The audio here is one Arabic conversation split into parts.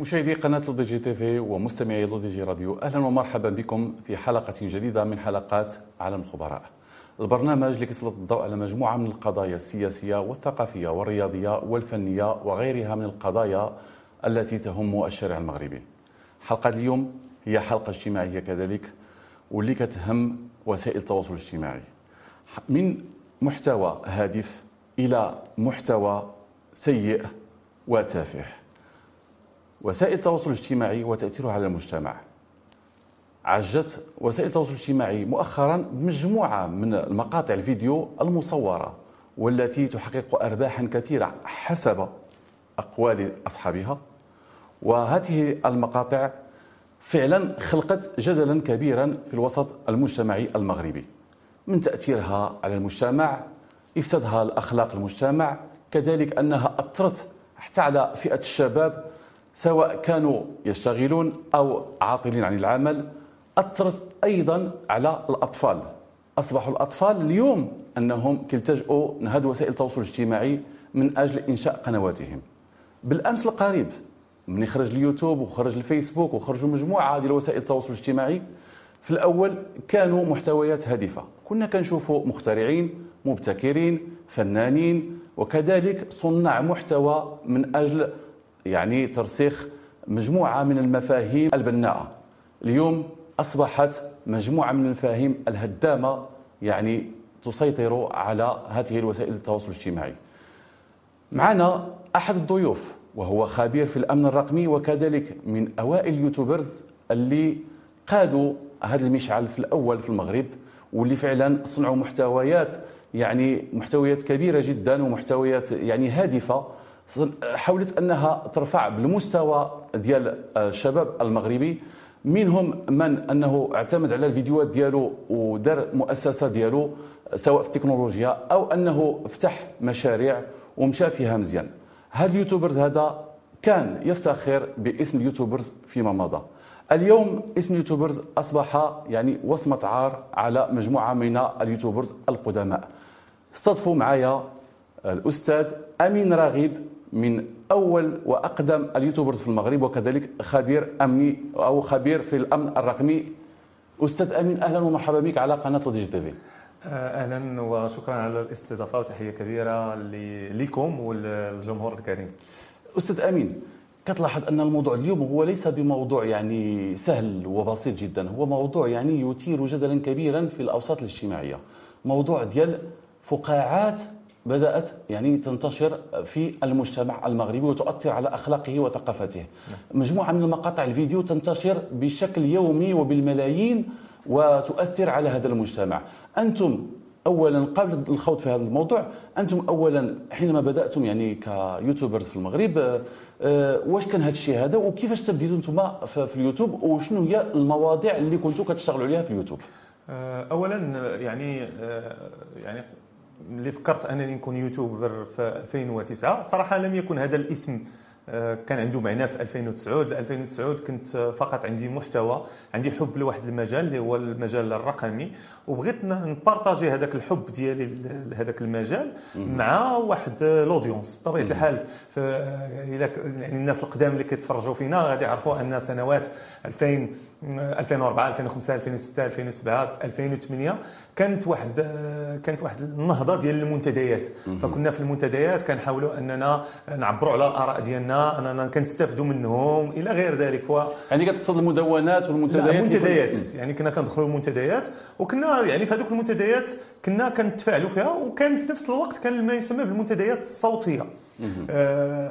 مشاهدي قناة لودي جي تي في ومستمعي لودي جي راديو أهلا ومرحبا بكم في حلقة جديدة من حلقات عالم الخبراء. البرنامج اللي كيسلط الضوء على مجموعة من القضايا السياسية والثقافية والرياضية والفنية وغيرها من القضايا التي تهم الشارع المغربي. حلقة اليوم هي حلقة اجتماعية كذلك واللي كتهم وسائل التواصل الاجتماعي. من محتوى هادف إلى محتوى سيء وتافه. وسائل التواصل الاجتماعي وتأثيرها على المجتمع. عجت وسائل التواصل الاجتماعي مؤخرا بمجموعة من المقاطع الفيديو المصورة والتي تحقق أرباحا كثيرة حسب أقوال أصحابها. وهذه المقاطع فعلا خلقت جدلا كبيرا في الوسط المجتمعي المغربي. من تأثيرها على المجتمع إفسادها الأخلاق المجتمع كذلك أنها أثرت حتى على فئة الشباب سواء كانوا يشتغلون أو عاطلين عن العمل أثرت أيضا على الأطفال. أصبحوا الأطفال اليوم أنهم كيلتجئوا لهذه وسائل التواصل الاجتماعي من أجل إنشاء قنواتهم. بالأمس القريب من خرج اليوتيوب وخرج الفيسبوك وخرجوا مجموعة ديال وسائل التواصل الاجتماعي في الأول كانوا محتويات هادفة. كنا كنشوفوا مخترعين مبتكرين فنانين وكذلك صناع محتوى من أجل يعني ترسيخ مجموعة من المفاهيم البناءة. اليوم أصبحت مجموعة من المفاهيم الهدامة يعني تسيطر على هذه الوسائل التواصل الاجتماعي. معنا أحد الضيوف وهو خبير في الأمن الرقمي وكذلك من أوائل اليوتيوبرز اللي قادوا هذا المشعل في الأول في المغرب واللي فعلا صنعوا محتويات يعني محتويات كبيرة جدا ومحتويات يعني هادفة حاولت أنها ترفع بالمستوى ديال الشباب المغربي. منهم من أنه اعتمد على الفيديوهات ديالو ودار مؤسسة ديالو سواء في التكنولوجيا أو أنه فتح مشاريع ومشى فيها مزيان. هذا ال YouTubers هذا كان يفتخر باسم ال YouTubers فيما مضى. اليوم اسم ال YouTubers أصبح يعني وصمة عار على مجموعة من ال YouTubers القدماء. استضفوا معايا الأستاذ أمين رغيب من أول وأقدم ال YouTubers في المغرب وكذلك خبير أمني أو خبير في الأمن الرقمي. أستاذ أمين أهلا ومرحبا بك على قناة لودي تي في. أهلا وشكرا على الاستضافة وتحية كبيرة لكم والجمهور الكريم. أستاذ أمين كتلاحظ أن الموضوع اليوم هو ليس بموضوع يعني سهل وبسيط جدا هو موضوع يعني يثير جدلا كبيرا في الأوساط الاجتماعية. موضوع ديال فقاعات بدأت يعني تنتشر في المجتمع المغربي وتؤثر على أخلاقه وثقافته. مجموعة من المقاطع الفيديو تنتشر بشكل يومي وبالملايين وتؤثر على هذا المجتمع. أنتم اولا قبل الخوض في هذا الموضوع أنتم اولا حينما بدأتم يعني ك YouTubers في المغرب آه، واش كان هذا الشيء هذا؟ وكيفاش بديتوا أنتم في اليوتيوب؟ وشنو هي المواضيع اللي كنتوا كتشتغلوا عليها في اليوتيوب؟ آه، اولا يعني آه، يعني اللي فكرت أنني نكون YouTuber في 2009 صراحة لم يكن هذا الاسم آه، كان عنده معنى في 2009 2009 كنت فقط عندي محتوى عندي حب لواحد المجال اللي هو المجال الرقمي وبغيت نبارطاجي هذاك الحب ديالي لهذاك المجال مع واحد لودونس بطبيعة الحال يعني الناس القدام اللي كيتفرجوا فينا غادي يعرفوا أن سنوات 2000 2004 2005 2006 2007 2008 كانت واحد كانت واحد النهضة ديال المنتديات. فكنا في المنتديات كنحاولوا أننا نعبروا على الاراء ديالنا أننا كنستافدوا منهم إلى غير ذلك. ف يعني كتقصد المدونات والمنتديات المنتديات. يعني كنا كندخلوا المنتديات وكنا يعني في هذوك المنتديات كنا كنتفاعلوا فيها وكان في نفس الوقت كان ما يسمى بالمنتديات الصوتية.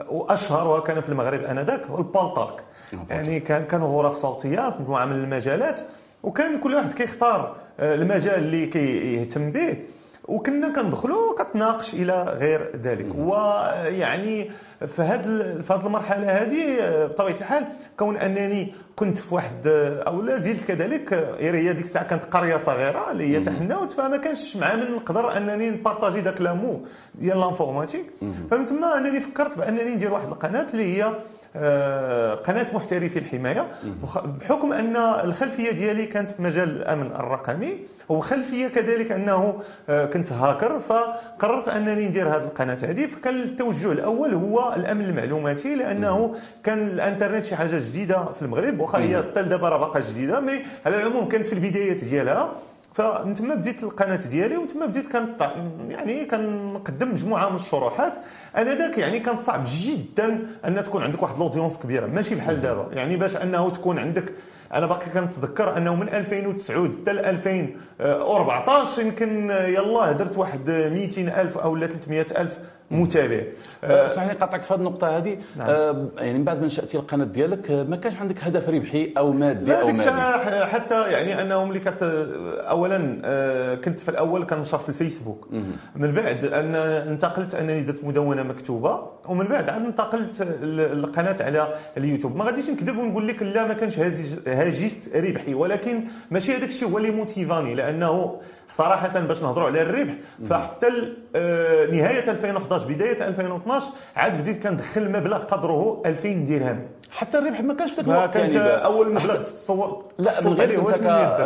واشهرها كان في المغرب آنذاك هو البالطاك يعني كان كانوا غرف صوتية في مجموعة من المجالات وكان كل واحد كيختار آه، المجال اللي كيهتم به. وكنا كندخلوا كتناقش إلى غير ذلك. ويعني في هذه في هذه المرحلة هذه آه، بطبيعة الحال كون أنني كنت في واحد آه، أو لا زلت كذلك هي ديك الساعة كانت قرية صغيرة اللي هي تحناوت فما كانش مع من نقدر أنني نبارطاجي ذاك لامو ديال لانفورماتيك. فمن تما أنني فكرت بأنني ندير واحد القناة اللي هي آه، قناة محترفي الحماية. بحكم أن الخلفية ديالي كانت في مجال الأمن الرقمي وخلفية كذلك أنه آه، كنت هاكر فقررت أنني ندير هذه القناة هذه. فكان التوجه الأول هو الأمن المعلوماتي لأنه كان الإنترنت شي حاجة جديدة في المغرب واخا هي حتى دابا راه باقا جديدة مي على العموم كانت في البدايات ديالها. فمن ثم بديت القناة ديالي ومن ثم بديت كان يعني كنقدم مجموعة من الشروحات. أنا ذاك يعني كان صعب جدا أن تكون عندك واحد الأودينس كبيرة. ماشي بحال دابا. يعني باش أنه تكون عندك أنا باقي كنتذكر أنه من 2009 حتى 2014 يمكن يلاه درت واحد 200 ألف أو 300 ألف متابع. صحيح أه، قطعك في هذه النقطة هذه. نعم. أه يعني من بعد ما نشاتي القناة ديالك ما كانش عندك هدف ربحي أو مادي لا أو مادي حتى يعني انه ملي كنت اولا كنت في الأول كنشر في الفيسبوك. من بعد أن انتقلت أنني درت مدونة مكتوبة. ومن بعد عاد انتقلت القناه على اليوتيوب. ما غاديش نكذب ونقول لك لا ما كانش هاجس ربحي. ولكن ماشي هذاك الشيء هو اللي موتيفاني لأنه صراحة باش نهضروا على الربح. فحتى نهاية 2011 بداية 2012 عاد بديت كندخل مبلغ قدره 2000 درهم. حتى الربح ما كانش في ذاك الوقت. كانت يعني أول مبلغ تتصور لا من غير هو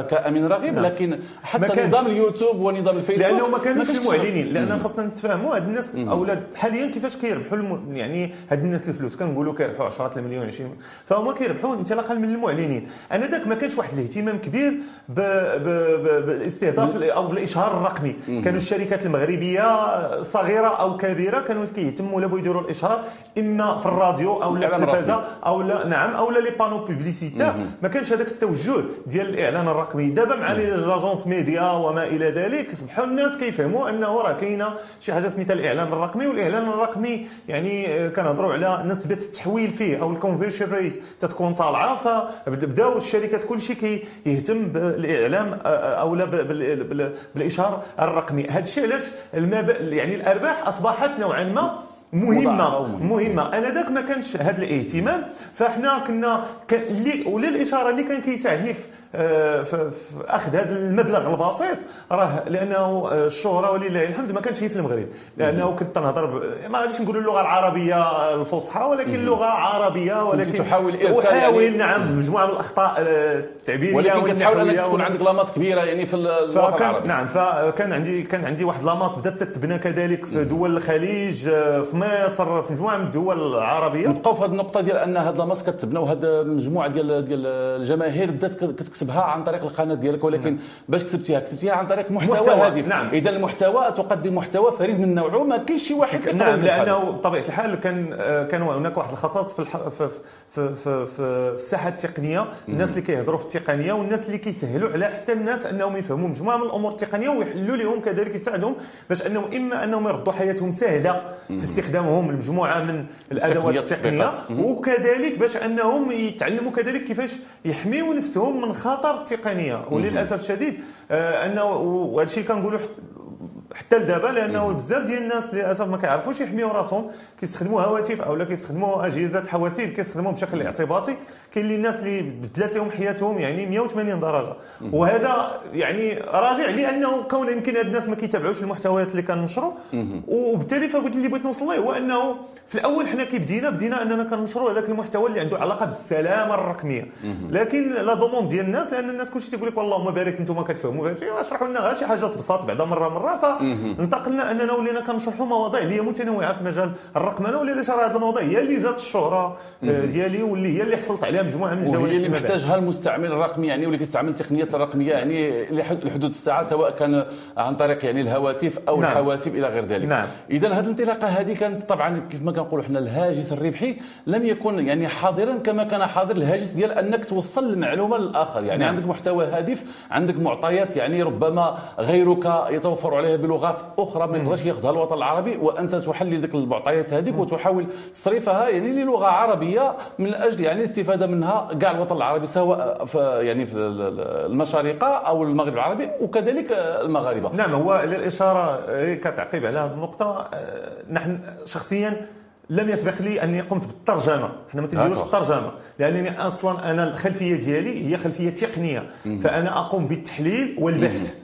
كأمين رغيب نعم. لكن حتى نظام اليوتيوب ونظام الفيسبوك لأنه ما كانوش المعلنين لأن خاصنا نتفاهموا هاد الناس أولاد حاليا كيفاش كيربحوا الم... يعني هاد الناس الفلوس؟ كنقولوا كيربحوا 10 المليون 20 فهما كيربحوا انطلاقا من المعلنين. أنا ذاك ما كانش واحد الاهتمام كبير ب... ب... ب... بالاستهداف أو بالإشهار الرقمي. كانوا الشركات المغربية صغيرة أو كبيرة كانوا كيهتموا ولا يديروا الإشهار إما في الراديو أو لا في التلفازه أو لا نعم أو لا les panneaux publicitaires ما كانش هذاك التوجه ديال الإعلان الرقمي. دابا مع l'agence média وما إلى ذلك اصبحوا الناس كيفهموا أنه راه كاينة شي حاجة سميتها الإعلان الرقمي. والإعلان الرقمي يعني آه، كنهضروا على نسبة التحويل فيه أو ال conversion rate تتكون طالعة. فبداو الشركات كلشي كيهتم بالإعلام آه، آه، أو لا بالإشهار الرقمي. هذا الشيء علاش يعني الأرباح أصبحت نوعا ما مهمة مهمة. أنا ذاك ما كانش هذا الاهتمام فاحنا كنا اللي ولا الاشاره اللي كان كيساعدني في في أخذ هذا المبلغ البسيط. راه لأنه الشهرة ولله الحمد ما كانش هي في المغرب. لأنه كنت نهضر ما غاديش نقول اللغة العربية الفصحى ولكن لغه عربية ولكن تحاول احاول يعني نعم مجموعة من الأخطاء التعبيرية ولكن كتحاول أنك تكون عندك لاماس كبيرة يعني في الوطن العربي نعم فكان عندي كان عندي واحد لاماس بدأت تتبنى كذلك في دول الخليج آه، في مصر في مجموعة من الدول العربية. نبقاو في هذه النقطة ديال أن هاد لاماس كتبنى وهاد مجموعة ديال ديال الجماهير بدات كتكسبها عن طريق القناة ديالك ولكن نعم. باش كتبتيها كتبتيها عن طريق محتوى, محتوى هادف. نعم. إذا المحتوى تقدم محتوى فريد من نوعه ما كاينش شي واحد نعم لأنه بطبيعة الحال كان كان هناك واحد الخصائص في, الح... في, في, في, في الساحة التقنية. الناس اللي كيهضروا في التقنية والناس اللي كيسهلوا على حتى الناس أنهم يفهموا. مجموعة من الأمور التقنية ويحلوا لهم كذلك يساعدهم باش أنهم إما أنهم يردوا حياتهم سهلة في استخدامهم لمجموعه من الأدوات التقنية وكذلك باش أنهم يتعلموا كذلك كيفاش يحميوا نفسهم من خطر التقنيه وللأسف الشديد آه، أنه وهذا الشيء كنقولوا حتى لدابا لأنه بزاف ديال الناس للأسف ما كيعرفوش يحميو راسهم كيستخدموا هواتف أو كيستخدموا أجهزة حواسيب كيستخدموهم بشكل اعتباطي. كاين اللي الناس اللي بدلات لهم حياتهم يعني 180 درجة. وهذا يعني راجع لأنه كون يمكن هاد الناس ما كيتابعوش المحتويات اللي كننشروا وبالتالي فقلت اللي بغيت نوصل له هو أنه في الأول حنا كي بدينا بدينا اننا كننشروا هذاك المحتوى اللي عنده علاقة بالسلامة الرقمية. لكن la demande ديال الناس لأن الناس كلشي تيقول لك اللهم بارك أنتم كتفهموا اشرحوا لنا غير شي حاجة تبسط بعدا مرة مرة فانتقلنا اننا ولينا كنشرحوا مواضيع. اللي هي متنوعه في مجال الرقمنه ولينا شرح هذه المواضيع. هي اللي زادت الشهرة آه، ديالي واللي هي اللي حصلت عليها مجموعة من الجوائز اللي محتاجها المستعمل الرقمي يعني واللي كيستعمل التقنيات الرقمية يعني لحدود الساعة سواء كان عن طريق يعني الهواتف أو نعم. الحواسيب إلى غير ذلك. نعم. اذا هذه الانطلاقة هذه كانت طبعا كيف ما كنقولوا إحنا الهاجس الربحي لم يكن يعني حاضرا كما كان حاضر الهاجس ديال أنك توصل المعلومة للآخر. يعني نعم. عندك محتوى هادف عندك معطيات يعني ربما غيرك يتوفر عليها بلغات أخرى ما يقدرش ياخذها الوطن العربي وأنت تحلل ذيك المعطيات هذيك وتحاول تصريفها يعني للغة عربية من أجل يعني الاستفادة منها كاع الوطن العربي سواء في يعني في المشارقة أو المغرب العربي وكذلك المغاربة. نعم هو للإشارة كتعقيب على هذه النقطة. آه، نحن شخصيا لم يسبق لي أني قمت بالترجمة. إحنا ما تنديروش الترجمة. لأنني أصلا أنا الخلفية ديالي هي خلفية تقنية. فأنا أقوم بالتحليل والبحث.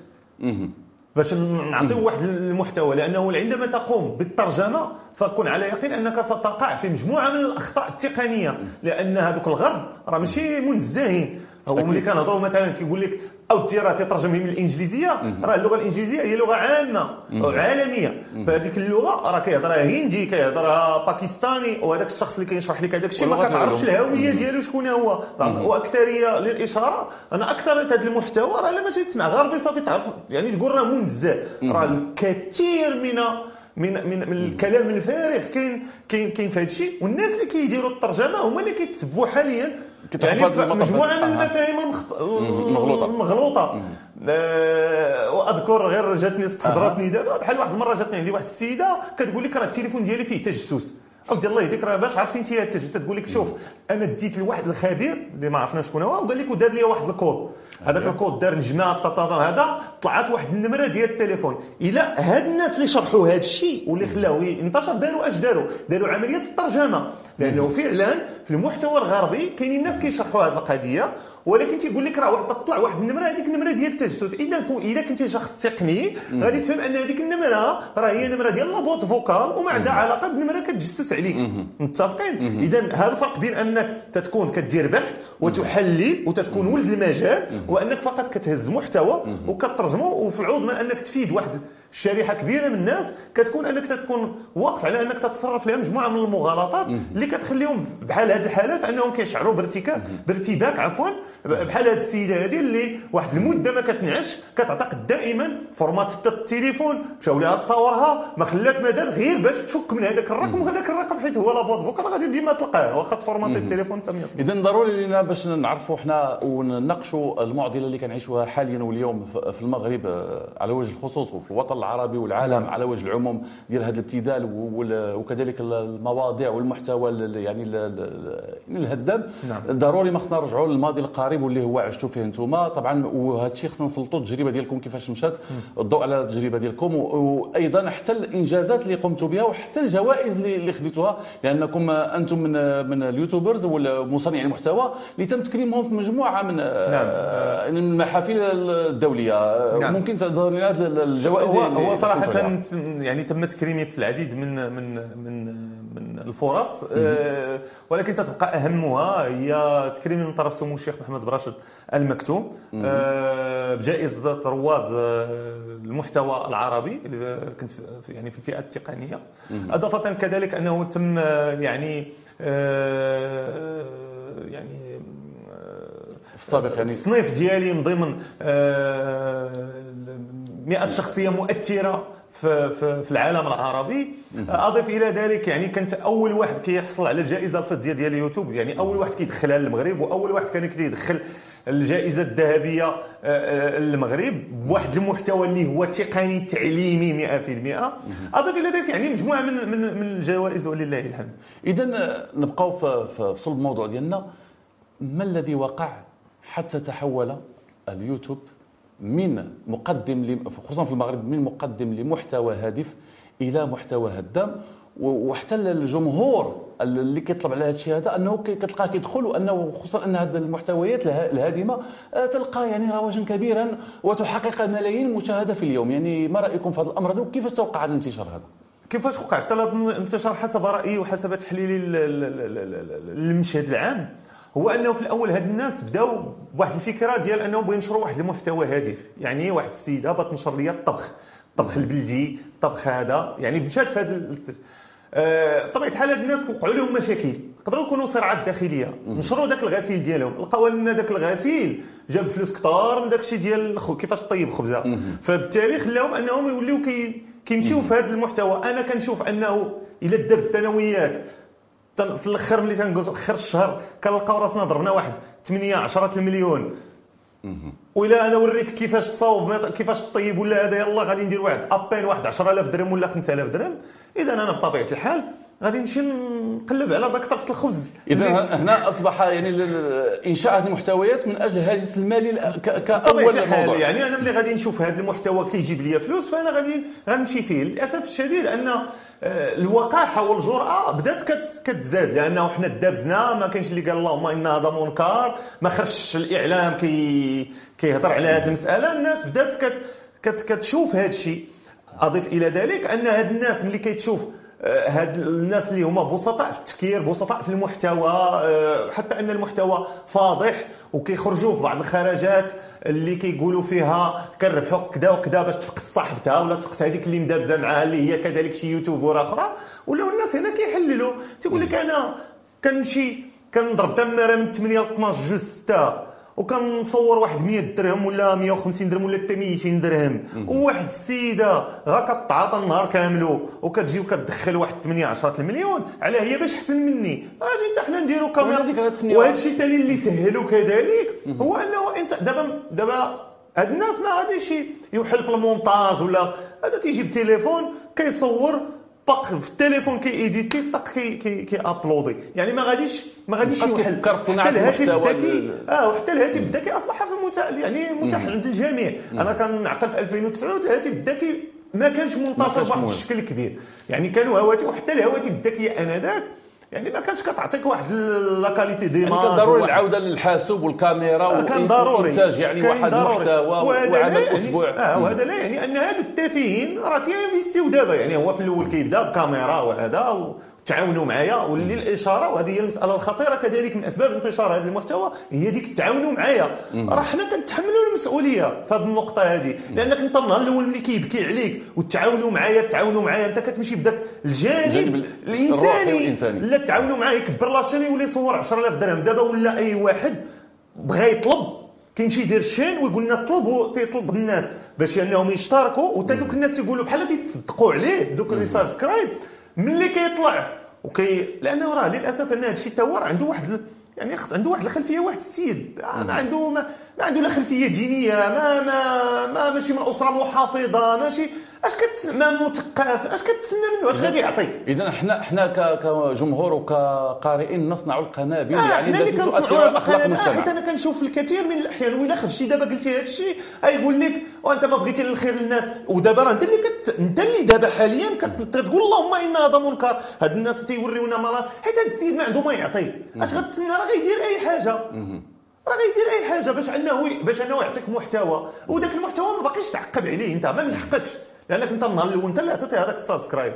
باش نعطيو واحد المحتوى لأنه عندما تقوم بالترجمة فكن على يقين أنك ستقع في مجموعة من الأخطاء التقنية لأن هذوك الغرب راه ماشي منزهين. هو ملي كنهضروا مثلا تيقول لك أو راه تيترجمهم من الإنجليزية. راه اللغة الإنجليزية هي لغة عامة أو عالمية. فهذيك اللغة راه كيهضرها هندي كيهضرها باكستاني وهذاك الشخص اللي كيشرح لك هذاك الشيء ما كتعرفش الهوية ديالو شكون هو. واكثريه للإشارة. أنا أكثر هذا المحتوى راه لا ماشي تسمع. غربي صافي تعرف يعني تقول راه منزه. راه الكثير من من من, من الكلام الفارغ كاين كاين كاين في هذا الشيء والناس اللي كيديروا الترجمة هما اللي كيتسبوا حاليا يعني مجموعة من المفاهيم المغلوطه المغلوطه وأذكر غير جاتني استحضرتني دابا بحال واحد المرة جاتني عندي واحد السيدة كتقول لك راه التليفون ديالي فيه تجسس. أو ديال الله يهديك راه باش عرفتي انت التجسس تقول لك شوف أنا ديت لواحد الخبير اللي ما عرفنا شكون هو وقال لك ودار لي واحد الكود. هذاك الكود دار نجمه هذا طلعت واحد النمرة ديال التليفون. إلى هاد الناس اللي شرحوا هذا الشيء واللي خلاوه ينتشر داروا أش داروا؟ داروا عمليه الترجمة. لأنه فعلا في المحتوى الغربي كاينين الناس كيشرحوا هذه القضية ولكن تيقول لك راه واحد تطلع واحد النمرة هذيك النمرة ديال التجسس. اذا إذا كنت شخص تقني غادي تفهم أن هذيك النمرة راه هي نمرة ديال لابوت فوكال وما عندها علاقة بنمرة كتجسس عليك. متفقين؟ اذا هذا الفرق بين أنك تتكون كدير بحث وتحلل وتتكون ولد المجال وأنك فقط كتهز محتوى وكترجمه وفي العوض ما أنك تفيد واحد شريحة كبيرة من الناس كتكون أنك تكون واقف على أنك تتصرف لها مجموعة من المغالطات اللي كتخليهم بحال هذه الحالات انهم كيشعروا بارتكاب بارتباك عفوا بحال هذه السيدة هذه اللي واحد المدة ما كتنعش كتعتقد دائما formatات التليفون مشاو لها تصورها ما خلات ما دار غير باش تفك من هذاك الرقم وهذاك الرقم حيت هو la boîte vocale غادي ديما تلقاه واخا تformatي التليفون اذا ضروري لنا باش نعرفوا حنا ونناقشوا المعضلة اللي كنعيشوها حاليا واليوم في المغرب آه، على وجه الخصوص وفي الوطن العربي والعالم على وجه العموم ديال هذا الابتذال وكذلك المواضيع والمحتوى يعني الهدام. نعم. ضروري ما خصنا نرجعوا للماضي القريب واللي هو عشتوا فيه أنتم طبعا وهذا الشيء خصنا نسلطوا التجربة ديالكم كيفاش مشات. الضوء على التجربة ديالكم. وأيضا حتى الإنجازات اللي قمتوا بها وحتى الجوائز اللي خديتوها. لأنكم أنتم من من اليوتيوبرز ومصنعي المحتوى اللي تم تكريمهم في مجموعة من نعم. آه، من المحافل الدولية. نعم. ممكن تظهر لنا الجوائز هو, هو صراحة يعني تم تكريمي في العديد من من من من الفرص. أه ولكن تتبقى أهمها هي تكريمي من طرف سمو الشيخ محمد براشد المكتوم أه بجائزة رواد آه، المحتوى العربي اللي كنت في يعني في الفئة التقنية. أضافة كذلك أنه تم آه، يعني أه يعني في السابق يعني. التصنيف ديالي من ضمن 100 شخصية مؤثرة في, في, في العالم العربي. أضيف إلى ذلك يعني كنت أول واحد كيحصل على الجائزة الفضية ديال اليوتيوب. يعني أول واحد كيدخلها للمغرب وأول واحد كان كيدخل الجائزة الذهبية آه، آه، للمغرب. بواحد المحتوى اللي هو تقني تعليمي 100% أضيف إلى ذلك يعني مجموعة من من, من الجوائز ولله الحمد. اذا نبقاو في صلب الموضوع ديالنا. ما الذي وقع حتى تحول اليوتيوب من مقدم خصوصا في المغرب من مقدم لمحتوى هادف إلى محتوى هدام. وحتى الجمهور اللي كيطلب على هذا الشيء هذا أنه كتلقاه كيدخل وأنه خصوصا أن هذه المحتويات الهادمة آه، تلقى يعني رواجا كبيرا وتحقق ملايين مشاهده في اليوم. يعني ما رأيكم في هذا الأمر؟ هذا وكيفاش توقع هذا الانتشار هذا؟ كيفاش وقع؟ الانتشار حسب رأيي وحسب تحليلي للمشهد العام. هو أنه في الأول هاد الناس بداو بواحد الفكرة ديال أنهم بغيو ينشروا واحد المحتوى هادف. يعني واحد السيدة بغات تنشر لي الطبخ. الطبخ البلدي الطبخ هذا. يعني مشات في هذا آه طبيعة الحال هاد الناس وقعوا لهم مشاكل. يقدروا يكونوا صراعات داخلية. نشروا ذاك الغسيل ديالهم. لقاو أن ذاك الغسيل جاب فلوس كثار من داك الشيء ديال كيفاش طيب خبزة. فبالتالي خلاهم أنهم يوليو كي كيمشيو في هذا المحتوى. أنا كنشوف أنه إلا دابت أنا وياك في الآخر ملي تنقص آخر الشهر كنلقاو راسنا ضربنا واحد 8 10 المليون وإلا أنا وريتك كيفاش تصاوب كيفاش طيب ولا هذا يلا غادي ندير واحد. ابين واحد 10000 درهم ولا 5000 درهم. إذا أنا بطبيعة الحال غادي نمشي نقلب على ذاك طرف الخبز. إذا هنا أصبح يعني إنشاء هذه المحتويات من أجل الهاجس المالي كاول موضوع يعني أنا ملي غادي نشوف هذا المحتوى كيجيب لي فلوس فأنا غادي غنمشي فيه. للأسف الشديد أن الوقاحة والجرأة بدات كتزاد لأنه حنا دابزنا ما كاينش اللي قال اللهم إن هذا منكر ما خرجش الإعلام كي كيهضر على هذه المسألة الناس بدات كت كتشوف هذا الشيء. أضيف إلى ذلك أن هاد الناس ملي كيتشوف آه، هاد الناس اللي هما بسطاء في التفكير بسطاء في المحتوى آه، حتى أن المحتوى فاضح وكيخرجوا في بعض الخرجات اللي كيقولوا فيها كنربحوا كذا وكذا باش تفقس صاحبتها ولا تفقس هذيك اللي مدابزه معاها اللي هي كذلك شي يوتيوبر أخرى. ولاو الناس هنا كيحللوا تيقول لك أنا كنمشي كنضرب تماره من 8 ل 12 جوج 6 وكنصور واحد 100 درهم ولا 150 درهم ولا حتى 200 درهم. وواحد السيدة غا كتعاطى النهار كامل وكتجي وكتدخل واحد 8 10 المليون. على هي باش أحسن مني. أجي حتى حنا نديروا كاميرا. وهذا الشيء الثاني اللي سهلوا كذلك. هو أنه أنت دابا دابا هاد الناس ما غاديش يوحل في المونتاج ولا هذا تيجي بتليفون كيصور طق في التليفون كي éditer طق كي كي كي uploadي يعني ما غاديش ما غاديش يوحل حتى الهاتف الذكي آه وحتى الهاتف الذكي أصبح في المتا... يعني متاح عند الجميع. أنا كنعقل في 2009 الهاتف الذكي ما كانش منتشر بواحد الشكل كبير. يعني كانوا هواتف وحتى الهواتف الذكية آنذاك يعني ما كانش كتعطيك واحد la qualité d'image يعني كان ضروري العودة للحاسوب والكاميرا آه كان ضروري. انتاج يعني واحد المحتوى وعمل يعني أسبوع. آه وهذا لا يعني أن هاد التافهين راه تي investiو دابا يعني هو في الأول كيبدأ بكاميرا وهذا تعاونوا معايا واللي الإشارة وهذه هي المسألة الخطيرة كذلك من أسباب انتشار هذا المحتوى هي ديك تعاونوا معايا. راه حنا كنتحملوا المسؤولية في هذه النقطة هذه لأنك أنت النهار الأول ملي كيبكي عليك وتعاونوا معايا تعاونوا معايا أنت كتمشي بداك الجانب الإنساني. لا تعاونوا معايا يكبر la chaîne يولي يصور 10000 درهم. دابا ولا أي واحد بغى يطلب كيمشي يدير ال chaîne ويقول الناس طلبوا تيطلب الناس باش انهم يشتركوا وتا دوك الناس يقولوا بحال تيتصدقوا عليه دوك اللي subscribe ملي كيطلع. وكي لأنه راه للاسف ان هذا الشيء تا هو راه عنده واحد يعني خص عنده واحد الخلفية واحد السيد. ما عنده ما, ما عنده لا خلفية دينية ما ما ما ماشي من أسرة محافظة ماشي اش كتسمى مثقف اش كتسنى منه؟ اش غادي يعطيك؟ إذا حنا حنا كجمهور وكقارئين نصنع القنابل آه يعني التي تؤثر على أخلاق المجتمع. حيت أنا كنشوف في الكثير من الأحيان وإلا خرجتي دابا قلتي هذا الشيء يقول لك وانت ما بغيتي الخير للناس. ودابا راه أنت اللي كت... أنت اللي دابا حاليا كتقول اللهم ان هذا منكر. هاد الناس تيوريونا مرات حيت هذا السيد ما عنده ما يعطيك. أش غتسنى؟ راه غيدير أي حاجة. راه غيدير أي حاجة. باش انه باش أنه يعطيك محتوى. وداك المحتوى ما باقيش تعقب عليه أنت ما من حقكش لأنك أنت النهار الأول أنت اللي عطيتي هذاك ال subscribe.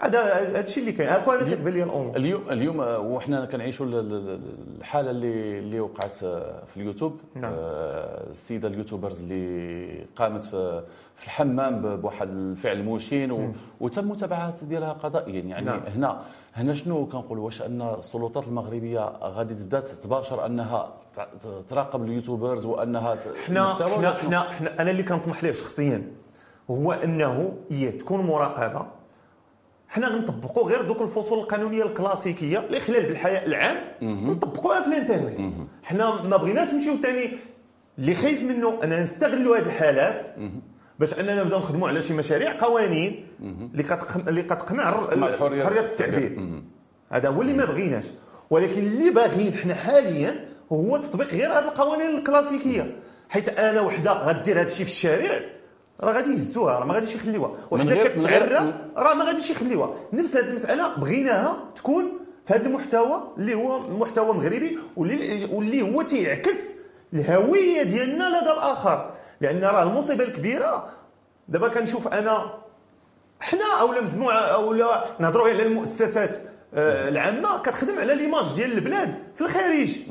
هذا هذا الشيء اللي كاين. هكا أنا كتبان لي الأمور اليوم اليوم وحنا كنعيشوا الحالة اللي اللي وقعت في اليوتيوب. نعم. آه، السيدة ال YouTubers اللي قامت في في الحمام بواحد الفعل مشين وتم متابعة ديالها قضائيا. يعني نعم. هنا هنا شنو كنقول واش أن السلطات المغربية غادي تبدأ تباشر أنها تراقب ال YouTubers وأنها حنا حنا حنا أنا اللي كنطمح ليه شخصيا. هو أنه هي تكون مراقبة. حنا غنطبقوا غير دوك الفصول القانونية الكلاسيكية الاخلال بالحياء العام نطبقوها في الإنترنت. حنا ما بغيناش نمشيو ثاني اللي خايف منه اننا نستغلوا هذه الحالات باش أننا نبداو نخدموا على شي مشاريع قوانين اللي اللي كتقنع حرية التعبير. هذا هو اللي ما بغيناش. ولكن اللي باغيين حنا حاليا هو تطبيق غير هذه القوانين الكلاسيكية. حيت أنا وحدة غدير هذا الشيء في الشارع راه غادي يهزوها راه ما غاديش يخليوها. وحده كتعرى راه ما غاديش يخليوها. نفس هذه المسألة بغيناها تكون في هذا المحتوى اللي هو محتوى مغربي واللي واللي هو تيعكس الهوية ديالنا لدى الآخر. لأن راه المصيبة الكبيرة دابا كنشوف أنا حنا اولا مجموعة اولا نهضروا على المؤسسات آه، العامة كتخدم على l'image ديال البلاد في الخارج.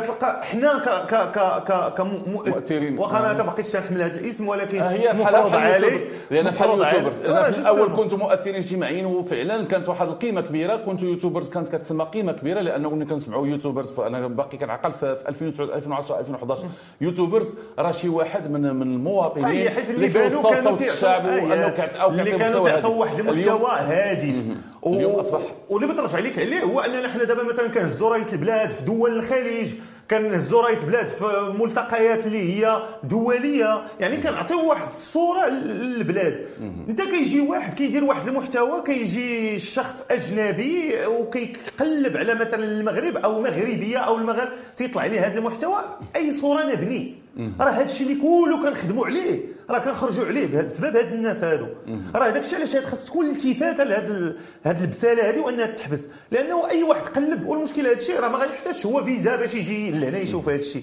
كتلقى حنا ك ك ك ك مؤثرين. واخا أنا ما بقيتش نحمل هذا الاسم ولكن آه، هي مفروض علي لأن بحال ال YouTubers أنا في الأول كنت مؤثرين اجتماعيين وفعلا كانت واحد القيمة كبيرة. كنت YouTubers كانت كتسمى قيمة كبيرة لأنه كنا كنسمعوا YouTubers أنا باقي كنعقل في 2009 2010 2011 YouTuber راه شي واحد من من المواطنين حيت اللي كانوا كانوا الشعب اللي كانوا تعطوا واحد المحتوى هادف اليوم اصبح واللي بترجع لك عليه هو أننا حنا دابا مثلا كنهزوا رايه البلاد في دول الخليج. كنهزوا رايه بلاد في ملتقيات اللي هي دولية. يعني كنعطيو واحد الصورة للبلاد. انت كيجي واحد كيدير واحد المحتوى كيجي شخص أجنبي وكيقلب على مثلا المغرب أو مغربية أو المغرب تيطلع عليه هذا المحتوى؟ أي صورة نبني راه هذا الشيء اللي كله كنخدموا عليه راه كنخرجوا عليه بسبب هاد الناس هادو. راه داك الشيء علاش خاص تكون التفاته لهاد هاد البسالة هذه وأنها تحبس. لأنه أي واحد قلب والمشكلة هذا الشيء راه ما غيحتاجش. هو فيزا باش يجي لهنا يشوف هذا الشيء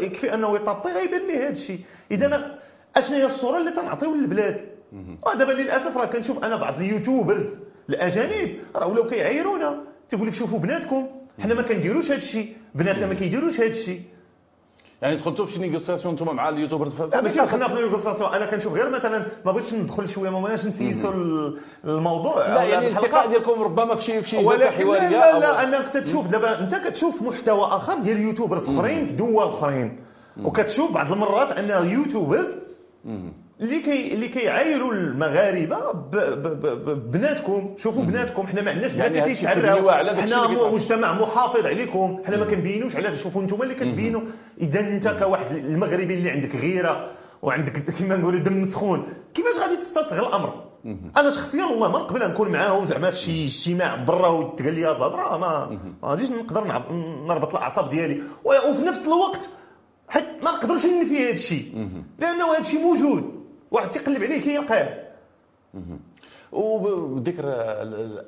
يكفي أنه يطابي غيبان ليه هذا الشيء اذا أشنو هي الصورة اللي تنعطيو للبلاد؟ ودابا للأسف راه كنشوف أنا بعض اليوتيوبرز الأجانب راه ولاو كيعايرونا. تيقول لك شوفوا بناتكم. حنا ما كنديروش هذا الشيء بناتنا ما كيديروش هذا الشيء يعني دخلتوا في شي négociation أنتم مع ال YouTubers لا ماشي دخلنا في ال négociation. أنا كنشوف غير مثلا ما بغيتش ندخل شوية ما بغيناش نسيسوا الموضوع لا يعني الالتقاء ديالكم ربما في شي في شي ولكن لا لا, لا انك تشوف دابا أنت كتشوف محتوى آخر ديال ال YouTubers أخرين في دول أخرين. وكتشوف بعض المرات أن ال YouTubers اللي كي اللي كيعايروا المغاربه بناتكم. شوفوا بناتكم. حنا ما عندناش بنات يعني اللي كيتعراو حنا مجتمع محافظ عليكم. حنا ما كنبينوش. علاش؟ شوفوا أنتم اللي كتبينوا. إذا أنت كواحد المغربي اللي عندك غيرة وعندك كما نقولوا دم سخون كيفاش غادي تستصغر الأمر؟ أنا شخصيا والله ما نقبل نكون معاهم زعما في شي اجتماع برا وتقال لي ما ما غاديش نقدر نربط الأعصاب ديالي. وفي نفس الوقت حيت ما نقدرش ننفي هذا الشيء لأنه هذا الشيء موجود. واحد تيقلب عليه كيلقاه وذكر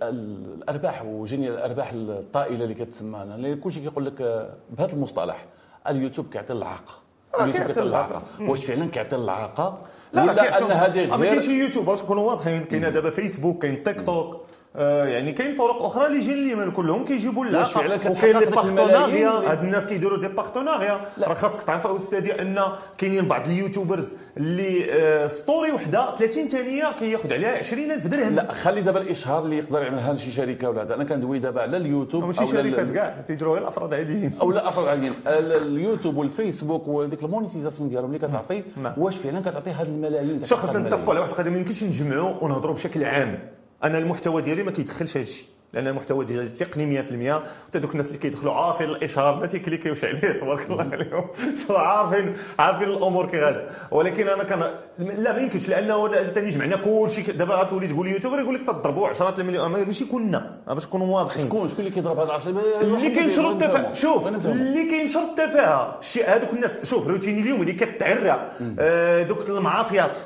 الأرباح وجيني الأرباح الطائلة اللي كتسمى لأن كلشي كيقول لك بهذا المصطلح اليوتيوب كيعطي العاقة اليوتيوب كيعطي العاقة واش فعلا كيعطي العاقة لا لا أن هذه غير ما كاينش يوتيوب باش نكونوا واضحين كاين دابا فيسبوك كاين تيك توك يعني كاين طرق أخرى اللي يجي اليمن كلهم كيجيبوا العاقة وكاين les partenariats. هاد الناس كيديروا des partenariats. راه خاصك تعرف أستاذي أن كاينين بعض ال YouTubers اللي آه، story وحدة 30 ثانية كياخذ عليها 20000 درهم. لا خلي دابا الإشهار اللي يقدر يعملها شي شركة ولا هذا. أنا كندوي دابا على اليوتيوب ماشي شركات كاع تيجروا غير الأفراد عاديين. أو لا أفراد عاديين. اليوتيوب والفيسبوك وديك ال monétisation ديالهم اللي كتعطي نعم. واش فعلا كتعطي هاد الملايين؟ خاصنا نتفقوا على واحد القضية ما يمكنش نجمعوا ونهضروا بشكل عام. أنا المحتوى ديالي ما كيدخلش هذا الشيء. لأن المحتوى ديالي تقني 100% حتى دوك الناس اللي كيدخلوا عارفين الإشهار ما تي cliquer يوش عليه تبارك الله عليهم. عارفين عارفين الأمور كي غادا ولكن أنا كان لا ما يمكنش. لأنه ثاني جمعنا كل شيء. دابا غتولي تقول يوتيوبر يقول لك تضربوا 10 المليون ماشي كنا باش نكونوا واضحين. شكون؟ شكون اللي كيضرب هذا 10 اللي كينشر التفاهة. شوف اللي كينشر التفاهة. هذوك الناس شوف روتيني اليوم اللي كتعرى آه، دوك المعاطيات.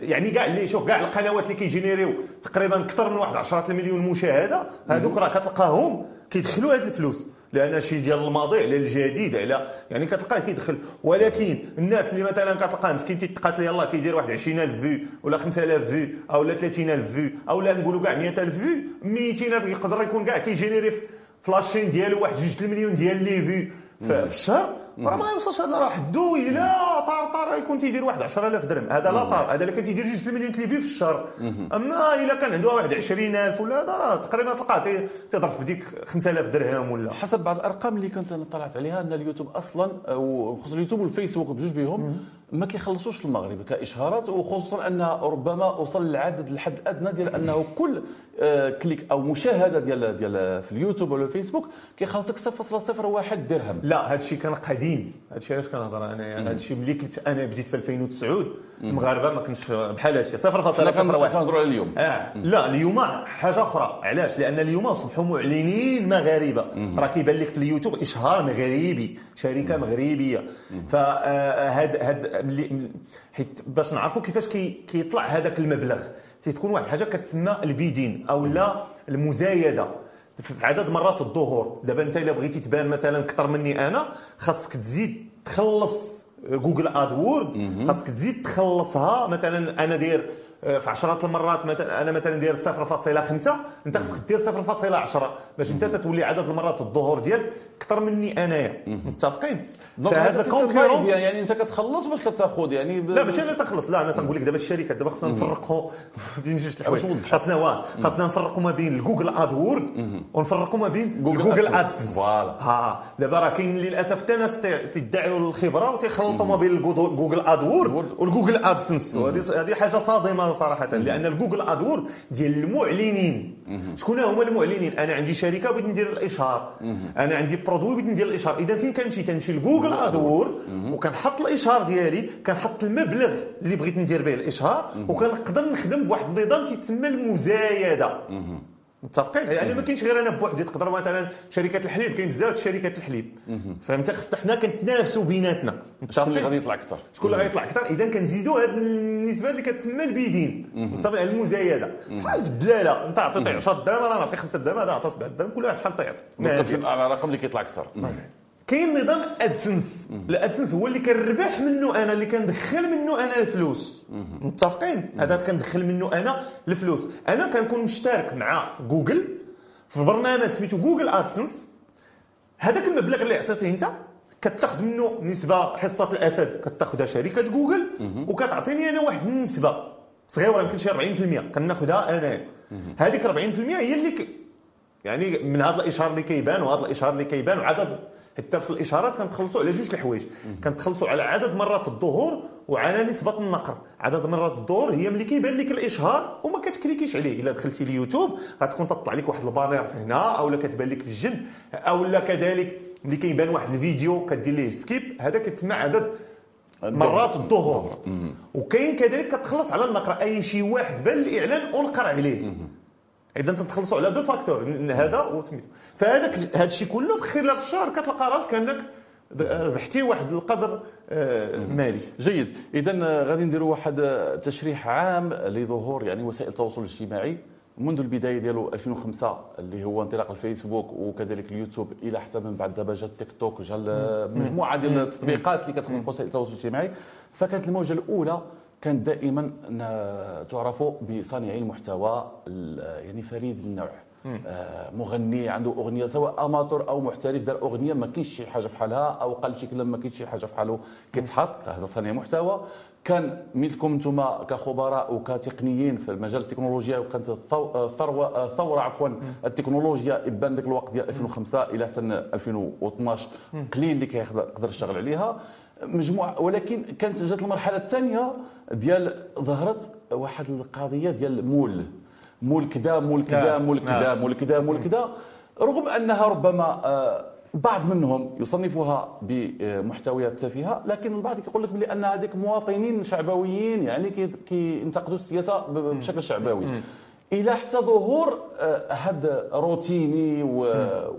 يعني كاع اللي شوف كاع القنوات اللي كي générer يو تقريبا أكثر من واحد 10 مليون مشاهدة هذوك راه كتلقاهم كيدخلوا هذه الفلوس. لأن شي ديال الماضي على الجديد على يعني كتلقاه كيدخل. ولكن الناس اللي مثلا كتلقاه مسكين تيتقاتل يلاه كيدير واحد 20000 vues ولا 5000 vues أو لا 30000 vues أو لا نقولوا كاع 100000 فيو 200000 يقدر يكون كاع كي générer في لاشين ديالو واحد 2 المليون ديال لي فيو في الشهر راه ما يوصلش هذا راه حدو إلى طار طار يكون تيدير واحد 10000 درهم. هذا لا طار. هذا اللي كان تيدير جوج المليون تليفي في الشهر. أما إلا كان عنده واحد 20000 ولا هذا راه تقريبا تلقاه تضرب في ديك 5000 درهم ولا. حسب بعض الأرقام اللي كنت أنا طلعت عليها أن اليوتيوب أصلا وخصوصا اليوتيوب والفيسبوك بجوج بهم ما كيخلصوش المغرب كإشهارات وخصوصا أن ربما وصل العدد الحد الأدنى ديال أنه كل آه، clic أو مشاهدة ديال ديال في اليوتيوب ولا الفيسبوك كيخلصك 0.01 درهم. لا هذا الشيء كان قديم. هذا الشيء علاش كنهضر أنا؟ هذا الشيء ملي كنت أنا بديت في 2009 المغاربه ما كنتش بحال هادشي. 0.01 كنهضروا على اليوم. آه. لا اليوم حاجة أخرى. علاش؟ لأن اليوم اصبحوا معلنين مغاربة. راه كيبان لك في اليوتيوب إشهار مغربي شركة مغربية. فهاد هاد حيت باش نعرفوا كيفاش كي كيطلع هذاك المبلغ. تكون واحد الحاجة كتسمى ال en: bidding أو لا المزايدة. في عدد مرات الظهور. دابا أنت إلا بغيتي تبان مثلا أكثر مني أنا خاصك تزيد تخلص جوجل AdWords خاصك تزيد تخلصها. مثلا أنا داير آه، في عشرات المرات مثلا أنا مثلا داير 0.5 أنت خصك دير 0.10 باش أنت تولي عدد المرات الظهور ديالك أكثر مني انايا. متفقين؟ فهذا ال concurrence يعني أنت كتخلص باش كتاخذ يعني ب... لا ماشي أنا تخلص. لا أنا تنقول لك دابا الشركات دابا خصنا نفرقوا بين جوج الحوايج. خصنا خصنا نفرقوا ما بين الجوجل AdWords ونفرقوا ما بين جوجل AdSense voilà. ها دابا راه كاين للأسف حتى ناس تدعيوا الخبرة وتيخلطوا ما بين جوجل AdWords والجوجل AdSense وهذه هذه حاجة صادمة صراحة لأن الجوجل AdWords ديال المعلنين. شكون هما المعلنين؟ أنا عندي شركة بغيت ندير الإشهار. أنا عندي produit بغيت ندير الإشهار. إذا فين كنمشي؟ تنمشي لجوجل AdWords وكنحط الإشهار ديالي كنحط المبلغ اللي بغيت ندير به الإشهار وكنقدر نخدم بواحد النظام تيتسمى المزايدة. متفقين. يعني ما كاينش غير أنا بوحدي تقدر مثلا شركات الحليب كاين بزاف شركات الحليب. فهمت؟ خصنا حنا كنتنافسوا بيناتنا. شكون اللي غادي يطلع أكثر؟ شكون اللي غيطلع أكثر؟ إذا كنزيدوا هذه النسبة اللي كتسمى البيدين. متفق المزايدة. بحال في الدلالة؟ أنت عطيتي 10 درهم أنا نعطي 5 درهم هذا عطى 7 درهم كل واحد شحال تعطي على الرقم اللي كيطلع أكثر. مزيان كاين نظام AdSense ال AdSense هو اللي كنربح منه أنا اللي كندخل منه أنا الفلوس. متفقين؟ هذا كندخل منه أنا الفلوس. أنا كنكون مشترك مع جوجل في برنامج سميتو جوجل AdSense هذاك المبلغ اللي عطيتيه أنت كتاخذ منه نسبة حصة الأسد. كتاخذها شركة جوجل وكتعطيني أنا واحد النسبة. صغيرة يمكن شي 40% كناخذها أنا. هذيك 40% هي اللي ك... يعني من هذا الإشهار اللي كيبان وهذا الإشهار اللي كيبان وعدد حتى في الإشارات كنتخلصوا على جوج الحوايج. كنتخلصوا على عدد مرات الظهور وعلى نسبة النقر. عدد مرات الظهور هي ملي كيبان لك الإشهار وما كت cliquer ش عليه. إلا دخلتي اليوتيوب غتكون تطلع لك واحد ال bannière هنا أو لا كتبان لك في الجن أو لا كذلك. ملي كيبان واحد الفيديو كدير ليه skip هذا كتسمى عدد مرات الظهور. وكاين كذلك كتخلص على النقر. أي شي واحد بان الإعلان ونقر عليه. إذا تتخلصوا على deux facteurs هذا وسميتو فهذاك هذا الشيء كله في خلال الشهر كتلقى رأسك انك ربحتي واحد القدر آه، مالي. جيد. إذا غادي نديروا واحد تشريح عام لظهور يعني وسائل التواصل الاجتماعي منذ البداية ديالو 2005 اللي هو انطلاق الفيسبوك وكذلك اليوتيوب إلى حتى من بعد. دابا جا التيك توك جا مجموعة ديال التطبيقات اللي كتخدم وسائل التواصل الاجتماعي. فكانت الموجة الأولى كانت دائما تعرف بصانعي المحتوى يعني فريد النوع. آه، مغني عنده أغنية سواء أماتور أو محترف دار أغنية ما كاينش شي حاجة في حالها أو قال شي كلام ما كاينش شي حاجة في حاله كيتحط هذا صانع محتوى كان مثلكم أنتم كخبراء وكتقنيين في مجال التكنولوجيا وكانت ثروه ثوره عفوا التكنولوجيا ابان ذاك الوقت ديال 2005 إلى حتى 2012 قليل اللي كيقدر يشتغل عليها. مجموعة. ولكن كانت جات المرحلة الثانية ديال ظهرت واحد القضية ديال مول. مول كذا مول كذا مول كذا مول كذا مول كذا رغم أنها ربما آه، بعض منهم يصنفها بمحتويات تافهة لكن البعض يقول لك بلي أن هذيك مواطنين شعبويين يعني كينتقدوا السياسة بشكل شعبوي. إلى حتى ظهور هذا آه، روتيني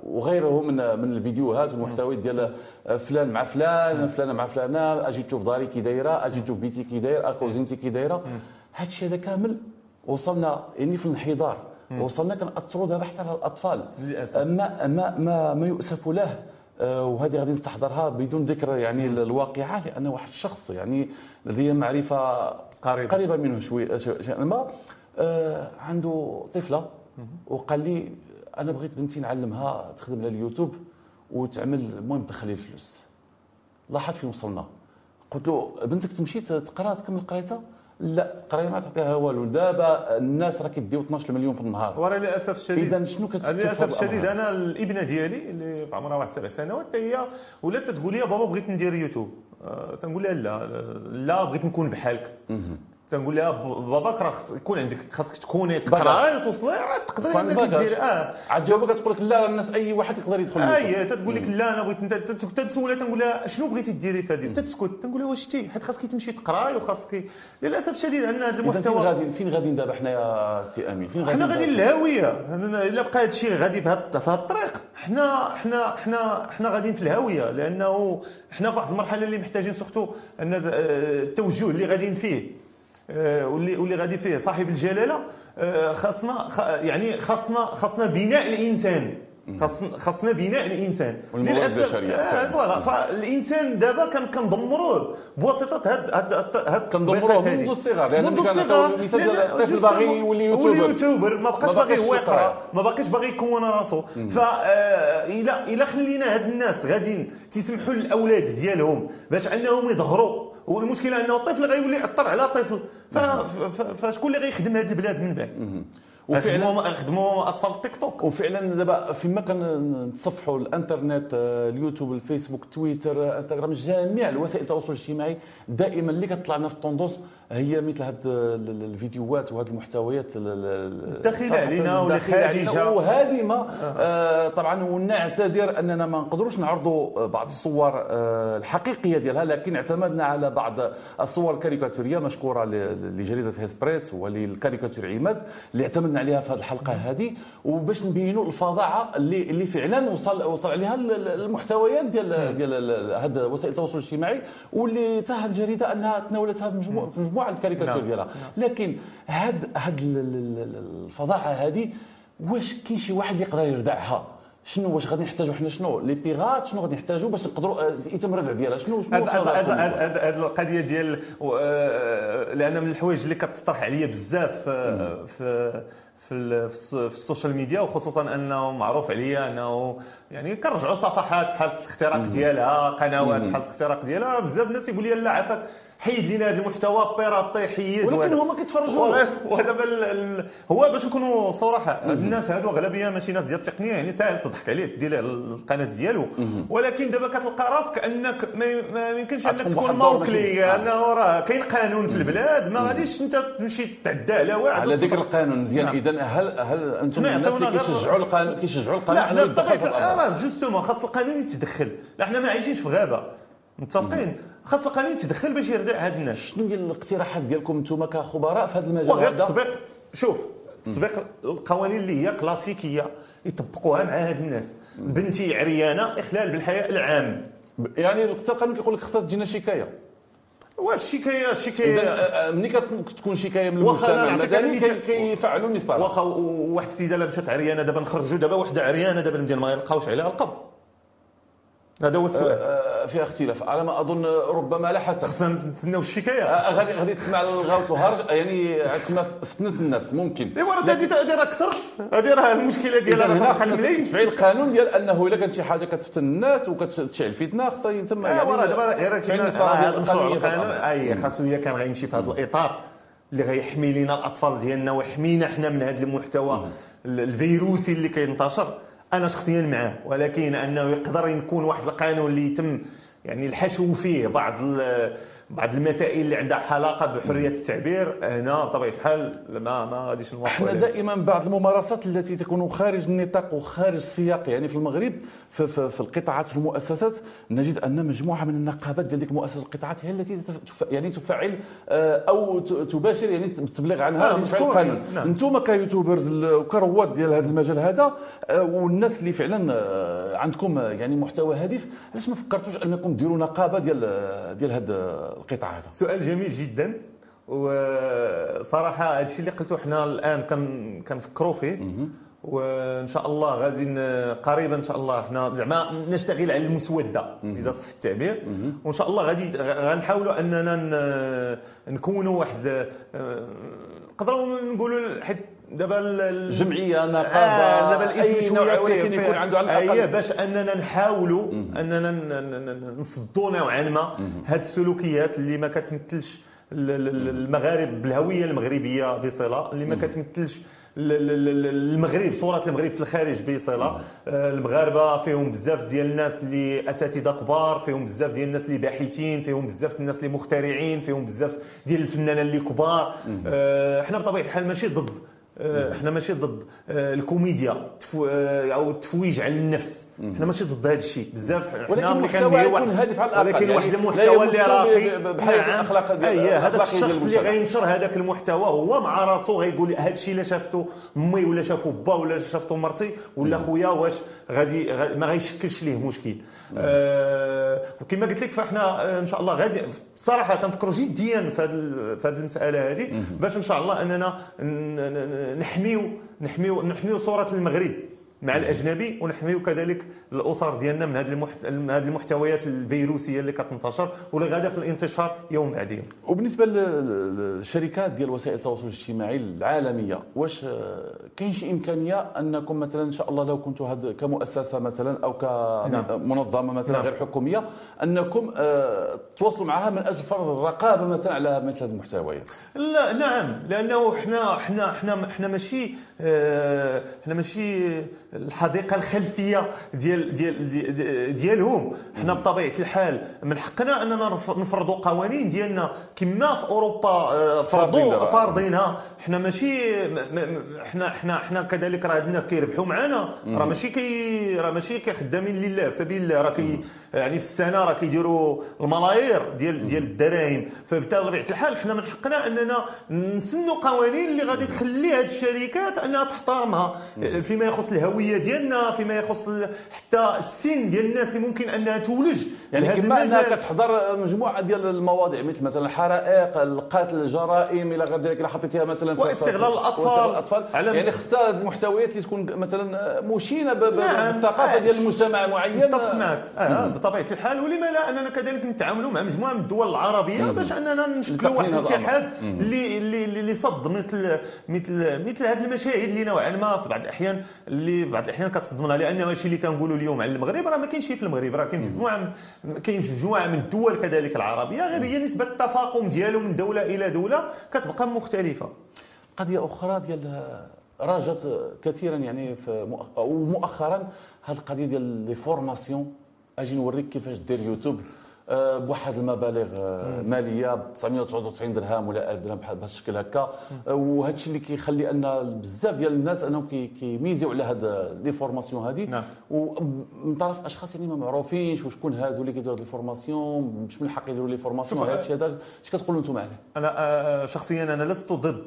وغيره من من الفيديوهات والمحتويات ديال فلان مع فلان فلانه مع فلانه أجي تشوف داري كي دايرة أجي تشوف بيتي كي داير كوزينتي كي دايرة. هذا الشيء هذا كامل وصلنا يعني في الانحدار. وصلنا كنأثروا دابا حتى على الأطفال. للأسف. ما ما ما, ما يؤسف له. آه، وهذه غادي نستحضرها بدون ذكر يعني الواقعة لأن واحد الشخص يعني لدي معرفة قريبة, قريبة منه شوي شيئا ما عنده طفلة وقال لي أنا بغيت بنتي نعلمها تخدم على اليوتيوب وتعمل المهم تدخل لي الفلوس. لاحظ فين وصلنا. قلت له بنتك تمشي تقرأ تكمل قرايتها؟ لا قراية ما تعطيها والو. دابا الناس راه كيديو 12 مليون في النهار. وراه للأسف الشديد. إذا شنو كتستفاد للأسف الشديد. أنا الابنة ديالي اللي في عمرها واحد سبع سنوات هي ولات تقول لي بابا بغيت ندير يوتيوب. أه تنقول لها لا لا بغيت نكون بحالك. تنقول لها باباك راه يكون عندك خاصك تكوني تقراي وتوصلي راه تقدري إنك دير آه. عاد جاوبك تقول لك لا الناس أي واحد يقدر يدخل اي تقول لك لا أنا بغيت تسولها تنقول لها شنو بغيتي ديري في هذه؟ تسكت تنقول لها واش تي حيت خاصك تمشي تقراي وخاصك. للأسف الشديد عندنا هذا المحتوى فين غادي فين غادي دابا حنا يا سي أمين؟ فين غادي حنا غادي للهاوية. إلا بقى هذا الشيء غادي في هذا الطريق. حنا حنا حنا حنا غاديين في الهاوية لأنه حنا في واحد المرحلة اللي محتاجين surtout أن آه، التوجه اللي غاديين فيه. آه، واللي واللي غادي فيه صاحب الجلالة آه، خاصنا يعني خاصنا خاصنا بناء الإنسان. خاصنا بناء الإنسان. للأسف آه، voilà. فالإنسان دابا كندمروه بواسطة هاد هاد هاد كندمروه منذ الصغر منذ الصغر الطفل باغي يولي يوتيوبر ما بقاش باغي هو يقرا ما باقيش باغي يكون راسو فا إلى إلى هاد الناس غاديين تيسمحوا للأولاد ديالهم باش أنهم يظهروا. والمشكلة أنه الطفل غيولي يأثر على طفل. فشكون اللي غيخدم هذه البلاد من بعد؟ وفعلا خدموا أطفال التيك توك. وفعلا دابا فيما كنتصفحوا الإنترنت آه، اليوتيوب الفيسبوك تويتر إنستغرام جميع الوسائل التواصل الاجتماعي دائما اللي كتطلع لنا في ال tendances هي مثل هاد الفيديوهات وهذه المحتويات الداخله علينا واللي خارجه وهادمه آه. طبعا ونعتذر أننا ما نقدروش نعرضوا بعض الصور آه الحقيقية ديالها لكن اعتمدنا على بعض الصور الكاريكاتوريه مشكورة لجريدة هيسبريس وللكاريكاتور عماد اللي اعتمدنا عليها في هذه الحلقة هذه. وباش نبينوا الفظاعة اللي اللي فعلا وصل وصل عليها المحتويات ديال ديال هذا وسائل التواصل الاجتماعي واللي تاها الجريدة أنها تناولتها في مجموعة مجموعة الكاريكاتور نعم. ديالها. لكن هاد هاد الفظاعه هذه واش كاين شي واحد اللي يقدر يردعها؟ شنو واش غادي نحتاجوا حنا؟ شنو؟ لي بيغات شنو غادي نحتاجوا باش نقدروا آه، يتم الردع ديالها؟ شنو شنو هذه القضية ديال آه، لأن من الحوايج اللي كتطرح عليا بزاف آه، في في في السوشيال ميديا وخصوصا أنه معروف عليا أنه يعني كنرجعوا صفحات بحال الاختراق ديالها قنوات بحال الاختراق ديالها بزاف الناس يقول لي لا عافاك حيد لنا هذا المحتوى بيراطي حيد ولكن هما كيتفرجوا. ودابا هو باش نكونوا صراحة الناس هادو أغلبية ماشي ناس ديال التقنية يعني ساهل تضحك عليه دير القناة ديالو. ولكن دابا كتلقى راسك أنك ما يمكنش أنك تكون موكلي انه راه كاين قانون في البلاد ما غاديش أنت تمشي تعدى على واحد على ذكر القانون. مزيان نعم. اذا هل هل أنتم الناس اللي كيشجعوا القانون كيشجعوا القانون لا حنا بطبيعة راه جوستومون خاص القانون يتدخل. لا حنا ما عايشينش في غابة. متفقين؟ خاص القانون يتدخل باش يردع هاد الناس. شنو هي الاقتراحات ديالكم أنتم كخبراء في هذا المجال وغير التطبيق شوف تطبيق القوانين اللي هي كلاسيكية يطبقوها مع هاد الناس. بنتي عريانة إخلال بالحياء العام. يعني حتى القانون كيقول لك خصها تجينا شكاية. واش الشكايه الشكايه آه، ملي كتكون شكاية من المجتمع؟ المدني كيفعلوا النصارى واخا واحد السيدة لا مشات عريانة دابا نخرجوا دابا وحده عريانة دابا نبدا ما يلقاوش عليها القب هذا هو السؤال. آه، فيها اختلاف. على ما أظن ربما لا حسب خصنا نتسناو الشكاية. آه، غادي غادي تسمع الغوت والهرج يعني كما فتنت الناس ممكن. ايوا راه هذه هذه راه أكثر. هذه راه المشكلة ديالها راه تفعيل تفعيل القانون ديال أنه إلا كانت شي حاجة كتفتن الناس وكتشعل فتنة خصها يتم يعني ايوا راه دابا هذا المشروع القانون إي خاصو الا كان غيمشي في هذا الإطار اللي غيحمي لنا الأطفال ديالنا ويحمينا حنا من هذا المحتوى الفيروسي اللي كينتشر. أنا شخصيا معاه ولكن أنه يقدر يكون واحد القانون اللي يتم يعني الحشو فيه بعض بعض المسائل اللي عندها علاقة بحرية التعبير هنا بطبيعة الحال ما ما غاديش نوافق إحنا دائما بعض الممارسات التي تكون خارج النطاق وخارج السياق يعني في المغرب في, في, في القطاعات في المؤسسات نجد أن مجموعة من النقابات ديال ديك مؤسسات القطاعات هي التي يعني تفعل آه، أو تباشر يعني التبليغ عنها آه القانون. نعم. أنتم كيوتيوبرز وكرواد ديال هذا المجال هذا آه، والناس اللي فعلا آه، عندكم يعني محتوى هادف علاش ما فكرتوش أنكم ديروا نقابة ديال ديال هذا القطاع هذا؟ سؤال جميل جدا وصراحة هذا الشيء اللي قلته إحنا الآن كنفكروا فيه. وإن شاء الله غادي قريبا إن شاء الله إحنا زعما نشتغل على المسودة إذا صح التعبير. وإن شاء الله غادي غنحاولوا أننا نكونوا واحد نقدروا نقولوا حيت دابا الجمعيه نقابه آه دابا الاسم شوية ولكن يكون عنده على الأقل. أي باش أننا نحاولوا أننا نصدوا نوعا ما هذه السلوكيات اللي ما كتمثلش المغارب بالهويه المغربية بصلة اللي ما كتمثلش المغرب صورة المغرب في الخارج بصلة. آه، المغاربة فيهم بزاف ديال الناس اللي أساتذة كبار فيهم بزاف ديال الناس اللي باحثين فيهم بزاف الناس اللي مخترعين فيهم بزاف ديال الفنانين اللي كبار. آه، إحنا بطبيعة الحال ماشي ضد. إحنا ماشي ضد آه، الكوميديا تفو آه، أو التفويج على النفس. إحنا ماشي ضد هذا الشيء. بزاف حنا ملي كنديروا واحد ولكن واحد يعني المحتوى اللي راقي نعم. أي هذاك الشخص اللي غينشر هذاك المحتوى هو مع راسو غيقول هذا الشيء الا شافته امي ولا شافه با ولا شافته مرتي ولا خويا واش غادي ما غيشكلش ليه مشكل. آه وكما قلت لك فاحنا إن شاء الله غادي صراحة كنفكروا جديا في هذه المسألة هذه باش إن شاء الله أننا نحميو نحميو نحميو صورة المغرب مع الأجنبي ونحميو كذلك الأسر ديالنا من هذه المحت... من هذه المحتويات الفيروسية اللي كتنتشر واللي غادا في الانتشار يوم بعد يوم. وبالنسبه للشركات ديال وسائل التواصل الاجتماعي العالمية واش كاين شي إمكانية أنكم مثلا إن شاء الله لو كنتوا هاد كمؤسسة مثلا أو كمنظمة نعم. مثلا نعم. غير حكومية أنكم آه، تواصلوا معها من أجل فرض الرقابة مثلا على مثل هذه المحتويات؟ لا نعم. لأنه إحنا إحنا إحنا إحنا ماشي آه، إحنا ماشي الحديقة الخلفية ديال ديال ديالهم. حنا بطبيعة الحال من حقنا أننا نفرضوا قوانين ديالنا. كما في أوروبا آه، فرضوا فارضينها حنا ماشي حنا حنا حنا كذلك راه الناس كيربحوا معنا راه ماشي كي راه ماشي كخدامين لله في سبيل الله. راه كي يعني في السنة راه كيديروا الملايير ديال ديال الدراهم. فبالتالي بطبيعة الحال حنا من حقنا أننا نسنوا قوانين اللي غادي تخلي هذه الشركات أنها تحترمها. فيما يخص الهوية ديالنا فيما يخص حتى السن ديال الناس اللي ممكن أنها تولج يعني كما أنها كتحضر مجموعة ديال المواضيع مثل مثلا الحرائق القتل الجرائم إلى غير ذلك إلا حطيتيها مثلا واستغلال الأطفال. الأطفال. يعني خصها المحتويات اللي تكون مثلا مشينة نعم. بالثقافه ديال المجتمع معين. متفق معك. آه بطبيعة الحال ولما لا أننا كذلك نتعاملوا مع مجموعة من الدول العربية باش أننا نشكلوا واحد الاتحاد اللي اللي اللي صد مثل مثل مثل هذه المشاهد اللي نوعا ما في بعض الاحيان اللي في بعض الأحيان كتصدمنا لأن ماشي اللي كنقولوا اليوم على المغرب راه ما كاينش في المغرب راه كاين مجموعة كاين مجموعة من الدول كذلك العربية غير هي نسبة التفاقم ديالو من دولة إلى دولة كتبقى مختلفة. قضية أخرى ديال راجت كثيرا يعني في ومؤخرا هذه القضية ديال les formations أجي نوريك كيفاش دير يوتيوب بواحد المبالغ آه، مالية ب 999 درهم ولا 1000 درهم بهذا الشكل هكا. آه، وهذا الشيء اللي كيخلي أن بزاف ديال الناس أنهم كي miser يو على هاد les formations هذه نعم. ومن طرف أشخاص يعني ما معروفينش وشكون هادو اللي كيديروا les formations مش من الحق يديروا les formations هذا الشيء هذا اش كتقولوا أنتم عليه؟ أنا شخصيا أنا لست ضد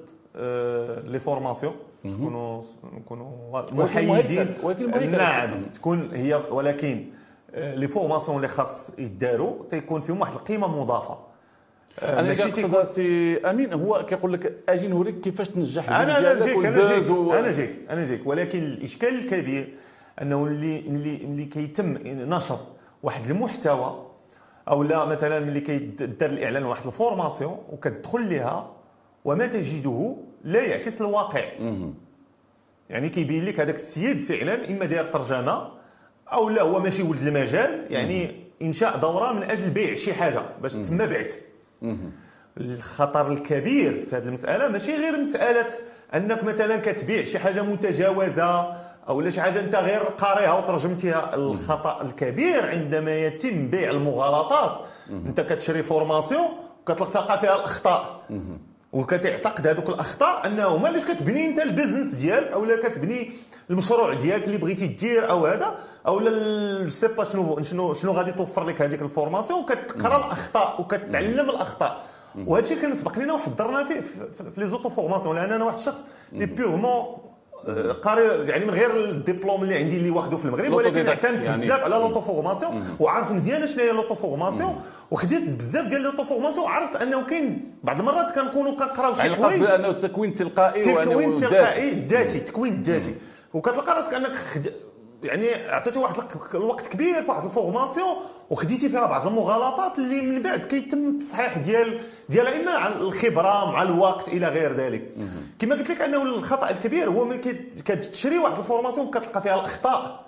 les formations. نكونوا نكونوا محايدين نعم تكون هي ولكن les formations اللي خاص يداروا تيكون فيهم واحد القيمة مضافة. أنا ماشي تيكون سي أمين هو كيقول لك أجي نوريك كيفاش تنجح أنا أنا جيك أنا جيك و... أنا جيك أنا جيك ولكن الإشكال الكبير أنه اللي اللي اللي كيتم نشر واحد المحتوى أو لا مثلا ملي كيدار الإعلان واحد ال formation وكتدخل لها وما تجده لا يعكس الواقع. يعني كيبين لك هذاك السيد فعلا إما داير ترجمة أو لا هو ماشي ولد المجال يعني إنشاء دورة من أجل بيع شي حاجة باش تسمى بعت. الخطر الكبير في هذه المسألة ماشي غير مسألة أنك مثلا كتبيع شي حاجة متجاوزة أو لا شي حاجة أنت غير قاريها وترجمتيها. الخطأ الكبير عندما يتم بيع المغالطات. أنت كتشري formation وكتلقى فيها الأخطاء. وكتعتقد هذوك الأخطاء انه هما علاش كتبني أنت ال business ديالك أو لا كتبني المشروع ديالك اللي بغيتي دير أو هذا أو لا sais pas شنو شنو شنو غادي توفر لك هذيك ال formation وكتقرا الأخطاء وكتعلم الأخطاء. وهذا الشيء كان سبق لنا وحضرنا فيه في les auto-formations لأن أنا واحد الشخص اللي purement قاري يعني من غير الدبلوم اللي عندي اللي واخده في المغرب ولكن اعتمدت يعني. بزاف على l'auto-formation وعارف مزيان شنو هي l'auto-formation وخديت بزاف ديال l'auto-formation وعرفت أنه كاين بعض المرات كنكونوا كنقراو شي حوايج بأنه التكوين التلقائي التكوين التلقائي الذاتي التكوين الذاتي وكتلقى راسك انك يعني عطيتي واحد الوقت كبير في واحد ال formation وخديتي فيها بعض المغالطات اللي من بعد كيتم التصحيح ديال ديالها إما مع الخبرة مع الوقت إلى غير ذلك. كما قلت لك أنه الخطأ الكبير هو ملي كتشري واحد ال formation كتلقى فيها الأخطاء.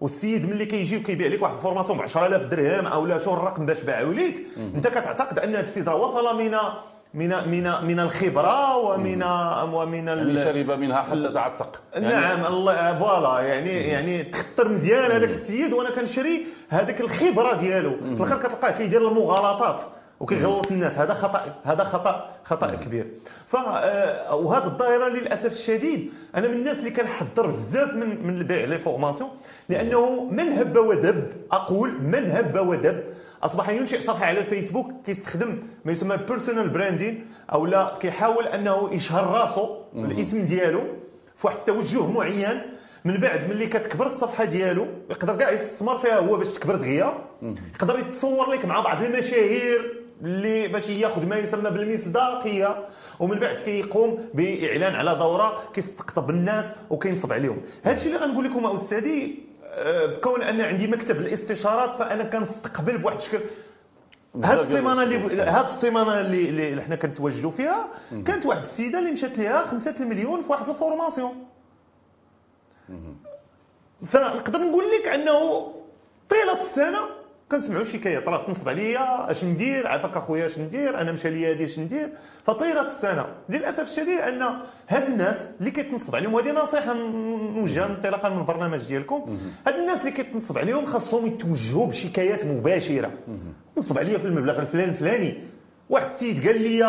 والسيد ملي كيجي وكيبيع لك واحد ال formation ب 10000 درهم أو لا شو الرقم باش باعوا لك أنت كتعتقد أن هذا السيد راه وصل من من من من الخبرة ومن ومن يعني شرب منها حتى تعتق. يعني نعم الله voilà يعني يعني تخطر مزيان هذاك السيد وأنا كنشري هذيك الخبرة ديالو. في الآخر كتلقاه كيدير المغالطات وكيغلط الناس. هذا خطأ هذا خطأ خطأ كبير. ف آه، وهذه الظاهرة للأسف الشديد. أنا من الناس اللي كنحضر بزاف من من البيع les formations لأنه من هب ودب أقول من هب ودب أصبح ينشئ صفحة على الفيسبوك كيستخدم ما يسمى بيرسونال براندين أو لا كيحاول أنه يشهر راسو الاسم ديالو في واحد التوجه معين. من بعد ملي كتكبر الصفحة ديالو يقدر كاع يستثمر فيها هو باش تكبر دغيا. يقدر يتصور لك مع بعض المشاهير اللي باش ياخذ ما يسمى بالمصداقية. ومن بعد كيقوم بإعلان على دورة كيستقطب الناس وكينصب عليهم. هذا الشيء اللي غنقول لكم أستاذي بكون أن عندي مكتب الاستشارات فأنا كنستقبل بواحد الشكل. هاد السيمانة اللي هاد السيمانة اللي اللي حنا كنتواجدوا فيها كانت واحد السيدة اللي مشات ليها 5 المليون في واحد ال formation. فنقدر نقول لك أنه طيلة السنة كنسمعوا شكايات راه تنصب عليا اش ندير؟ عافاك اخويا اش ندير؟ أنا مشى لي هذه اش ندير؟ فطيله السنة. للأسف الشديد أن هاد الناس اللي كيتنصب عليهم وهذه نصيحة نوجهها انطلاقا من البرنامج ديالكم. هاد الناس اللي كيتنصب عليهم خاصهم يتوجهوا بشكايات مباشرة. نصب عليا في المبلغ الفلاني الفلاني. واحد السيد قال لي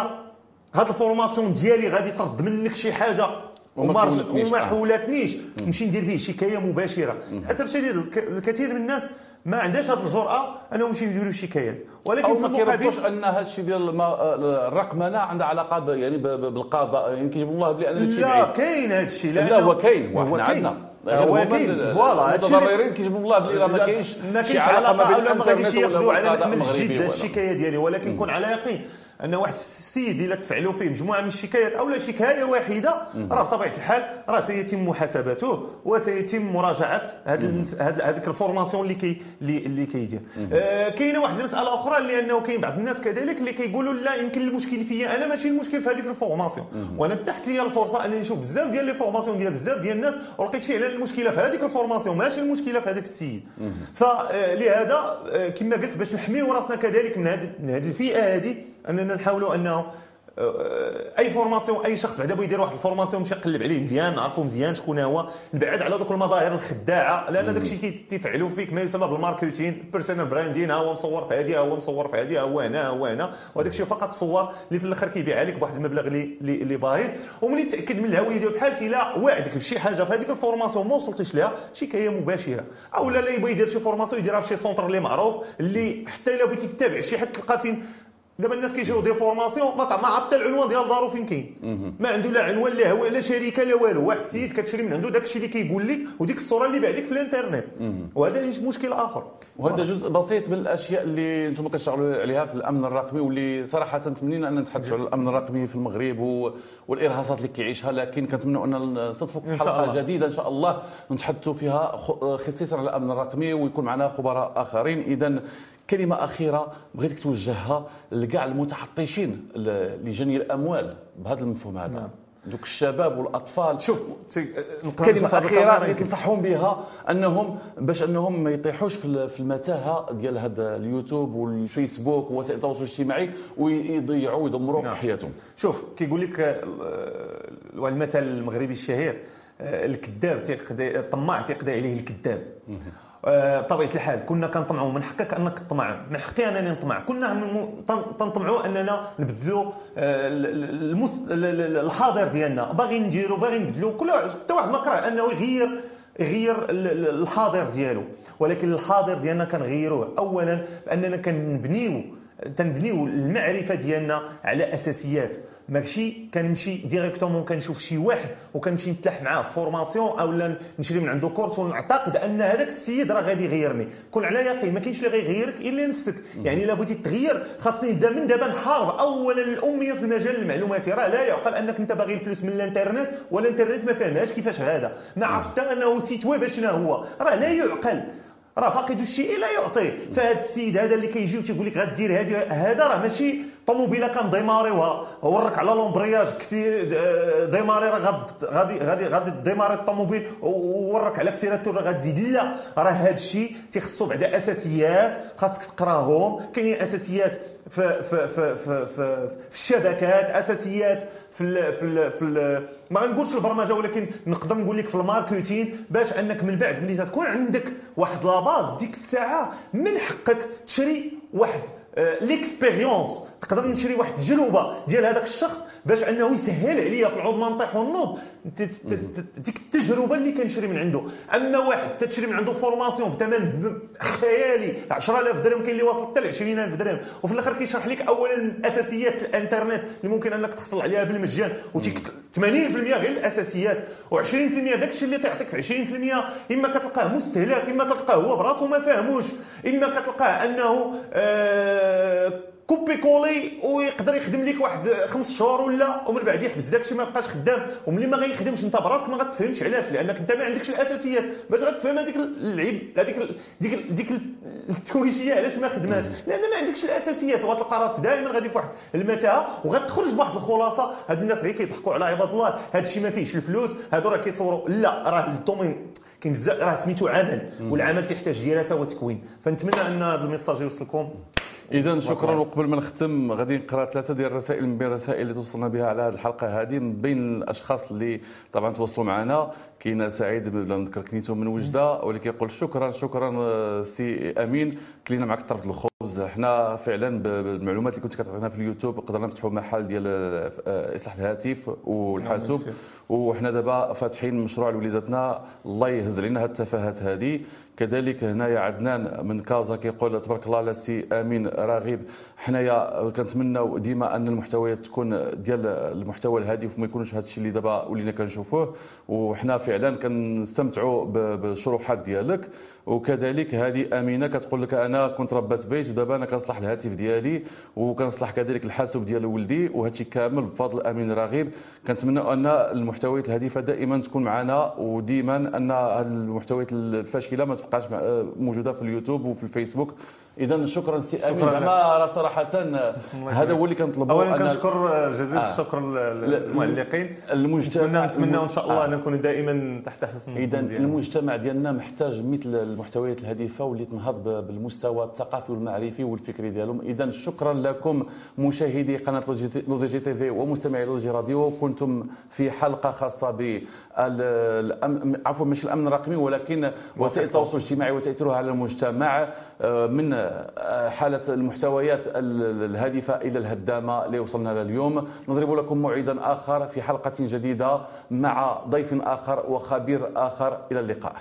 هاد ال formation ديالي غادي ترد منك شي حاجة. وما وما حولتنيش. نمشي ندير به شكايه مباشرة. للأسف الشديد الكثير من الناس ما عندهاش هذه الجرأة أنهم يمشيو يديروا شكايات ولكن في المقابل أن هذا الشيء ديال الرقمنه عندها علاقة يعني بالقضاء يعني كيجيب الله بلي أنا لا كاين هذا الشيء. لا هو كاين هو كاين. هو كاين. voilà المتضررين كيجيبوا الله بلي ما كاينش ما كاينش علاقة ولا ما غاديش ياخذوا على محمل الجد الشكايه ديالي ولكن كون على يقين. أن واحد السيد الا تدفعوا فيه مجموعة من الشكايات أو لا شكاية واحدة راه بطبيعة الحال راه سيتم محاسبته وسيتم مراجعة هذيك ال formation اللي كي اللي كيدير. آه كاينة واحد المسألة أخرى اللي أنه كاين بعض الناس كذلك اللي كيقولوا لا يمكن المشكل فيا أنا ماشي المشكل في هذيك ال formation. وأنا تاحت لي الفرصة أنني نشوف بزاف ديال les formations ديال بزاف ديال الناس ولقيت فعلا المشكلة في هذيك ال formation ماشي المشكلة في هذاك السيد. فلهذا آه، كما قلت باش نحميو راسنا كذلك من هذه الفئة هذه أننا نحاولوا أنه آه، أي formation أي شخص بعدا بغى يدير واحد ال formation مشى قلب عليه مزيان نعرفوا مزيان شكون هو نبعد على دوك المظاهر الخداعة لأن داك الشيء كيفعلوا فيك ما يسمى بال marketing personal branding ها هو مصور في هذه هو مصور في هذه هو هنا هو هنا. وهذاك الشيء فقط صور اللي في الأخر كيبيعها لك بواحد المبلغ اللي اللي باهظ وملي تأكد من الهوية ديالو في حالتي إلا واعدك بشي حاجة في هذيك ال formation ما وصلتيش لها شكايه مباشرة. أو لا لا يبغي يدير شي formation يديرها في شي centre اللي معروف اللي حتى إلا بغيتي تتابع شي حد تلقى فين دابا الناس كيجيو des formations ما عرف حتى العنوان ديال دارو فين كاين. ما عنده لا عنوان لا هو لا شركه لا والو. واحد السيد كتشري من عنده داك الشيء اللي كيقول لك وديك الصورة اللي بعدك في الإنترنت. وهذا مشكل آخر؟ وهذا جزء بسيط من الاشياء اللي أنتم كتشتغلوا عليها في الأمن الرقمي واللي صراحة تمنينا أن نتحدثوا على الأمن الرقمي في المغرب والإرهاصات اللي كيعيشها لكن كنتمنوا أن نصدفوا في حلقة جديدة إن شاء الله نتحدثوا فيها خصيصا على الأمن الرقمي ويكون معنا خبراء آخرين. اذا كلمة أخيرة بغيتك توجهها لكاع المتحطشين لجني الأموال بهذا المفهوم هذا. نعم. دوك الشباب والأطفال. شوف كلمة أخيرة اللي تنصحهم بها انهم باش أنهم ما يطيحوش في المتاهة ديال هذا اليوتيوب والفيسبوك ووسائل التواصل الاجتماعي ويضيعوا ويدمروا نعم. حياتهم. شوف كيقول لك المثل المغربي الشهير الكذاب الطماع تيقضي عليه الكذاب. بطبيعه آه، الحال كنا كنطمعوا من حقك أنك تطمع من حقي أنني نطمع. كنا تنطمعوا أننا نبدلوا آه، الحاضر ديالنا. باغي نديروا باغي نبدلوا كل حتى واحد ما كره أنه يغير يغير الحاضر ديالو. ولكن الحاضر ديالنا كنغيروه اولا بأننا كنبنيو تنبنيو المعرفة ديالنا على أساسيات. ماشي كنمشي directement كنشوف شي واحد وكنمشي نتلاح معاه formation اولا نشري من عنده cours ونعتقد أن هذاك السيد راه غادي يغيرني. كون على يقين ما كاينش اللي غيغيرك إلا نفسك. يعني إلا بغيتي تغير خاصني نبدا من دابا نحارب اولا الأمية في المجال المعلوماتي. راه لا يعقل أنك أنت باغي الفلوس من الإنترنت ولا الانترنت ما فهمهاش كيفاش غادا ما عرفت أنه site web شنو هو. راه لا يعقل. راه فاقد الشيء لا يعطيه فهذا السيد هذا اللي كيجي وتيقول لك غدير هذه هذا راه ماشي طوموبيله كان ديماريوها ورك على لومبرياج كسي ديماري راه غادي غادي غادي ديماري الطوموبيل وورك على كسيراتور راه غتزيد لا. راه هذا الشيء تيخصو بعدا أساسيات خاصك تقراهم. كاينين أساسيات في في في في, في, في الشبكات أساسيات في ال في ال في ال ما غنقولش البرمجة ولكن نقدر نقول لك في الماركتين باش أنك من بعد ملي تكون عندك واحد لاباز ديك الساعة من حقك تشري واحد. l'expérience تقدر نشري واحد التجربه ديال هذاك الشخص باش أنه يسهل عليا في العوض ما نطيح ونوض. ديك التجربة اللي كنشري من عنده. أما واحد تشري من عنده formation بثمن خيالي 10000 درهم كاين اللي واصل حتى ل 20000 درهم. وفي الآخر كيشرح لك اولا أساسيات الإنترنت اللي ممكن أنك تحصل عليها بالمجان. و 80% غير الأساسيات و20% داك الشيء اللي تعطيك في 20% إما كتلقاه مستهلك إما كتلقاه هو براسو ما فاهموش. إما كتلقاه أنه آه copier coller ويقدر يخدم لك واحد خمس شهور ولا ومن بعد يحبس داكشي ما يبقاش خدام. وملي ما غيخدمش انت براسك ما غتفهمش علاش لأنك انت ما عندكش الأساسيات. باش غتفهم هذيك اللعيب هذيك ديك ديك التكنولوجيا علاش ما خدماتش. لأن ما عندكش الأساسيات وغتلقى راسك دائما غادي في واحد المتاهة وغتخرج بواحد الخلاصة. هاد الناس غير كيضحكوا على عباد الله. هاد الشيء ما فيهش الفلوس. هادو راه كيصوروا. لا راه ال domaine كاين بزاف راه سميتو عمل. والعمل تيحتاج دراسه وتكوين. فنتمنى أن هذا ال message يوصلكم. إذا شكرا وقبل ما نختم غادي نقرأ ثلاثة ديال الرسائل من بين الرسائل اللي توصلنا بها على هذه الحلقة هذه من بين الأشخاص اللي طبعا تواصلوا معنا. كاين سعيد بلا نذكر كنيتو من وجدة واللي كيقول شكرا شكرا آه، سي أمين. كلينا معك طرف الخبز. حنا فعلا بالمعلومات اللي كنت كتعطينا في اليوتيوب قدرنا نفتحوا محل ديال آه، إصلاح الهاتف والحاسوب. نعم، وحنا دابا فاتحين مشروع لوليداتنا. الله يهز علينا هاد التفاهات هذه كذلك هنايا عدنان من كازا كيقول تبارك الله على سي آمين راغب. حنايا كنتمناو ديما أن المحتويات تكون ديال المحتوى الهادف وما يكونش هذا الشيء اللي دابا ولينا كنشوفوه. وحنا فعلا كنستمتعوا بالشروحات ديالك. وكذلك هذه أمينة كتقول لك أنا كنت ربات بيت ودابا أنا كنصلح الهاتف ديالي وكنصلح كذلك الحاسوب ديال ولدي وهذا الشيء كامل بفضل امين رغيب كنتمنى أن المحتويات الهادفة دائما تكون معنا وديما أن المحتويات الفاشلة ما تبقاش موجودة في اليوتيوب وفي الفيسبوك. اذا شكرا سي أمين زعما صراحة. هذا هو اللي كنطلبوا اولا كنشكر جزيل آه. الشكر للمعلقين المجتمع. نتمنى إن شاء الله آه. نكون دائما تحت حسن اذا المجتمع ديالنا محتاج مثل المحتويات الهادفة واللي تنهض بالمستوى الثقافي والمعرفي والفكري ديالهم. اذا شكرا لكم مشاهدي قناة لو جي تي في ومستمعي لو جي راديو. كنتم في حلقة خاصة ب عفوا مش الأمن الرقمي ولكن وسائل التواصل الاجتماعي وتأثيرها على المجتمع. من آه، حالة المحتويات الهادفة إلى الهدامة اللي وصلنا لها اليوم. نضرب لكم موعدا آخر في حلقة جديدة مع ضيف آخر وخبير آخر. إلى اللقاء.